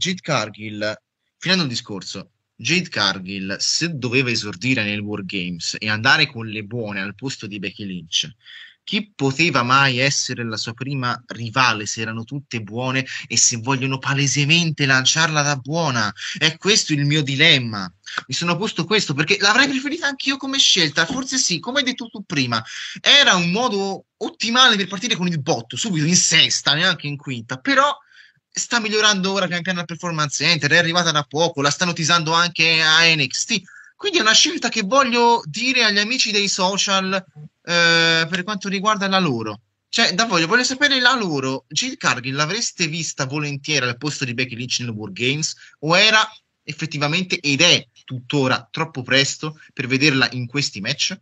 Jade Cargill, finendo il discorso, Jade Cargill, se doveva esordire nel War Games e andare con le buone al posto di Becky Lynch, chi poteva mai essere la sua prima rivale se erano tutte buone e se vogliono palesemente lanciarla da buona? È questo il mio dilemma. Mi sono posto questo perché l'avrei preferita anch'io come scelta. Forse sì, come hai detto tu prima, era un modo ottimale per partire con il botto, subito in sesta, neanche in quinta, però sta migliorando ora pian piano la performance enter, è arrivata da poco, la stanno tisando anche a NXT. Quindi è una scelta che voglio dire agli amici dei social eh, per quanto riguarda la loro. Cioè, da voglio, voglio sapere la loro. Jill Cargill l'avreste vista volentieri al posto di Becky Lynch nel War Games o era effettivamente ed è tuttora troppo presto per vederla in questi match?